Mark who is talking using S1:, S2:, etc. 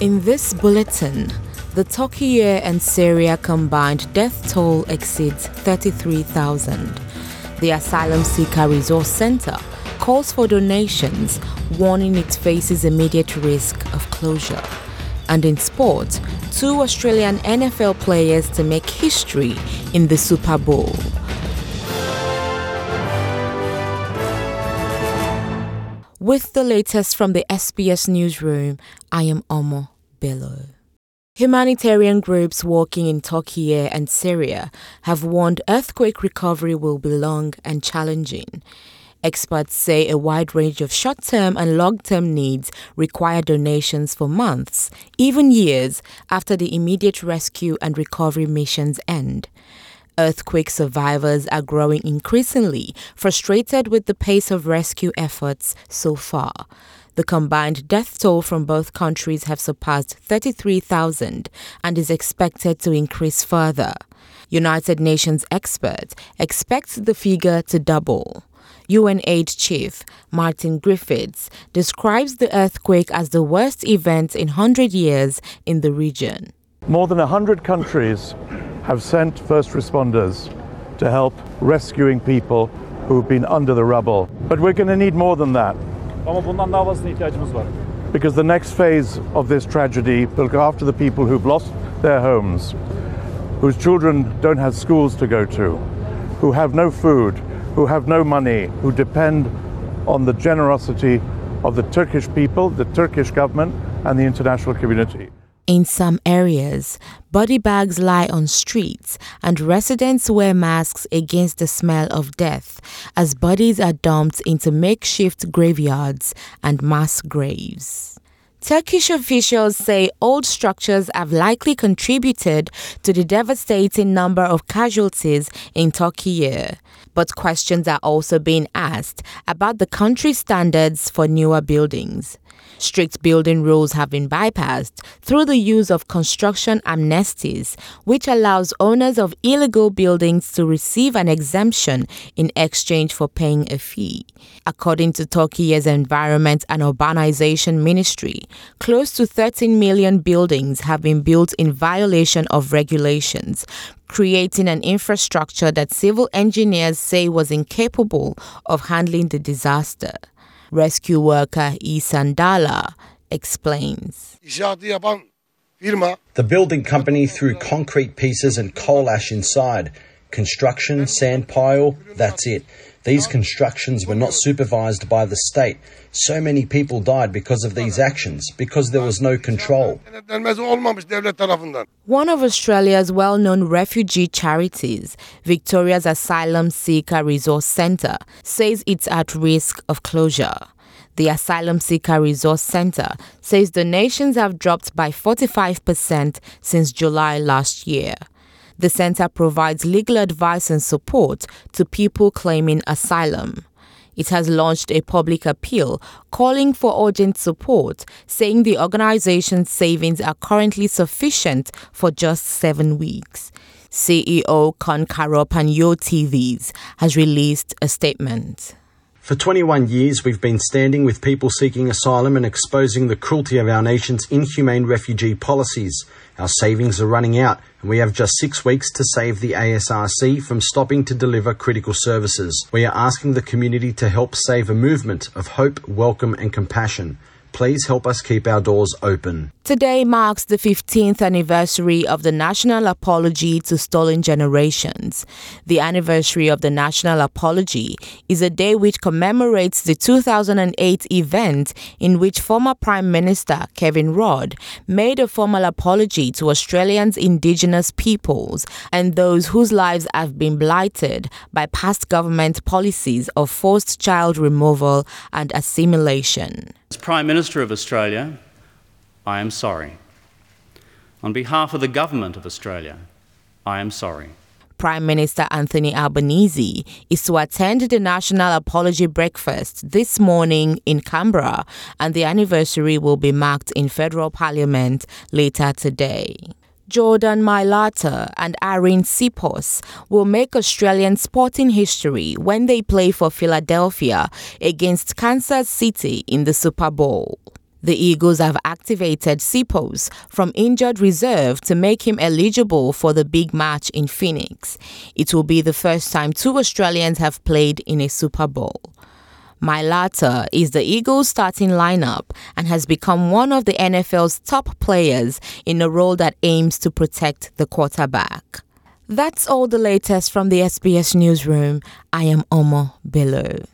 S1: In this bulletin, the Turkey and Syria combined death toll exceeds 33,000. The Asylum Seeker Resource Center calls for donations, warning it faces immediate risk of closure. And in sport, two Australian NFL players to make history in the Super Bowl. With the latest from the SBS newsroom, I am Omo Bello. Humanitarian groups working in Turkey and Syria have warned earthquake recovery will be long and challenging. Experts say a wide range of short term and long term needs require donations for months, even years, after the immediate rescue and recovery missions end. Earthquake survivors are growing increasingly frustrated with the pace of rescue efforts so far. The combined death toll from both countries have surpassed 33,000 and is expected to increase further. United Nations experts expect the figure to double. UN aid chief Martin Griffiths describes the earthquake as the worst event in 100 years in the region.
S2: More than 100 countries have sent first responders to help rescuing people who've been under the rubble. But we're going to need more than that.
S3: Ama bundan daha fazlasına ihtiyacımız var.
S2: Because the next phase of this tragedy will go after the people who've lost their homes, whose children don't have schools to go to, who have no food, who have no money, who depend on the generosity of the Turkish people, the Turkish government, and the international community.
S1: In some areas, body bags lie on streets and residents wear masks against the smell of death as bodies are dumped into makeshift graveyards and mass graves. Turkish officials say old structures have likely contributed to the devastating number of casualties in Turkey, but questions are also being asked about the country's standards for newer buildings. Strict building rules have been bypassed through the use of construction amnesties, which allows owners of illegal buildings to receive an exemption in exchange for paying a fee. According to Turkey's Environment and Urbanization Ministry, close to 13 million buildings have been built in violation of regulations, creating an infrastructure that civil engineers say was incapable of handling the disaster. Rescue worker Isandala explains.
S4: The building company threw concrete pieces and coal ash inside. Construction, sand pile, that's it. These constructions were not supervised by the state. So many people died because of these actions, because there was no control.
S1: One of Australia's well known refugee charities, Victoria's Asylum Seeker Resource Centre, says it's at risk of closure. The Asylum Seeker Resource Center says donations have dropped by 45% since July last year. The center provides legal advice and support to people claiming asylum. It has launched a public appeal calling for urgent support, saying the organization's savings are currently sufficient for just seven weeks. CEO Kon Karapanagiotidis has released a statement.
S4: For 21 years, we've been standing with people seeking asylum and exposing the cruelty of our nation's inhumane refugee policies. Our savings are running out, and we have just six weeks to save the ASRC from stopping to deliver critical services. We are asking the community to help save a movement of hope, welcome, and compassion. Please help us keep our doors open.
S1: Today marks the 15th anniversary of the National Apology to Stolen Generations. The anniversary of the National Apology is a day which commemorates the 2008 event in which former Prime Minister Kevin Rudd made a formal apology to Australians' Indigenous peoples and those whose lives have been blighted by past government policies of forced child removal and assimilation.
S5: As Prime Minister of Australia, I am sorry. On behalf of the Government of Australia, I am sorry.
S1: Prime Minister Anthony Albanese is to attend the National Apology Breakfast this morning in Canberra, and the anniversary will be marked in federal parliament later today. Jordan Mailata and Arryn Siposs will make Australian sporting history when they play for Philadelphia against Kansas City in the Super Bowl. The Eagles have activated Siposs from injured reserve to make him eligible for the big match in Phoenix. It will be the first time two Australians have played in a Super Bowl. Mailata is the Eagles starting lineup and has become one of the NFL's top players in a role that aims to protect the quarterback. That's all the latest from the SBS newsroom. I am Omo Bello.